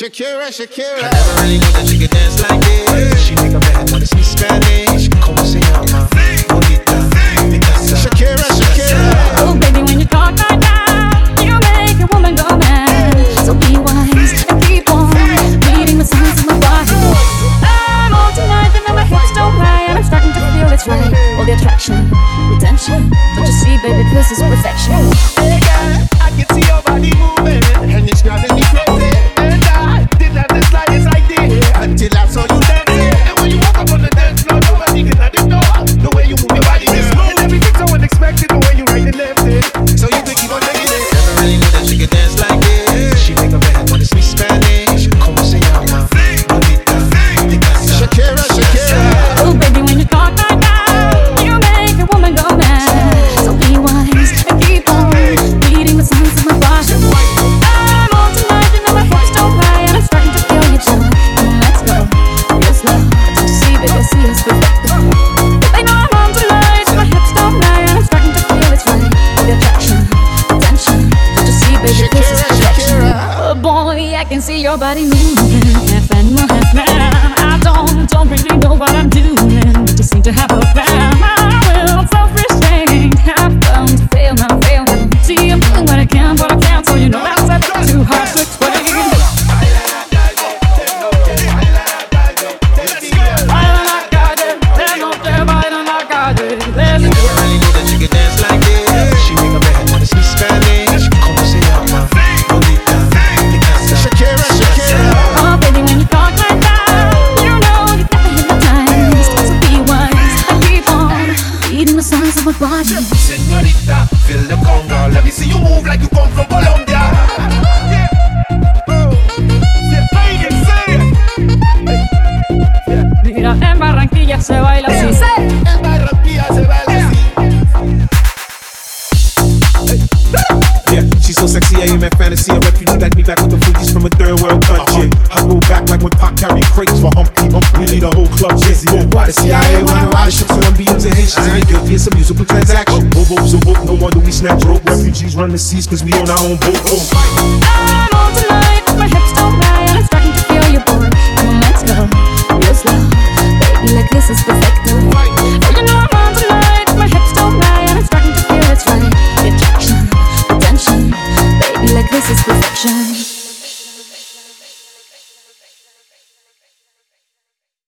Shakira, Shakira. I never really knew that you could dance like this. She make a man wanna speak Spanish. Como se llama? Bonita, Picasa. Shakira, Shakira. Oh, baby, when you talk like that, you make a woman go mad. So be wise and keep on reading the signs of my body. I'm all tonight, and my hips don't lie, and I'm starting to feel it's right. All the attraction, the tension. Don't you see, baby, this is perfection. Boy, I can see your body moving, half animal, half man. I don't, don't really know what I'm doing, but you seem to have a the my body. Señorita, feel the conga. Let me see you move like you come from Colombia. Yeah. Oh. Yeah, Vegas, say it. Mira, en Barranquilla se baila así. En Barranquilla se baila así. Yeah, she's so sexy, I am at fantasy. A refugee like me back with the Fugees from a third world country. I roll back when crates for Humpty Hump. We need a whole club jizzy. Why the CIA wanna ride ships on BMs and Haitians? I ain't guilty, it's a musical transaction. Bobo's a boat, no wonder we snatch rope. Refugees run the seas cause we own our own boat. Oh.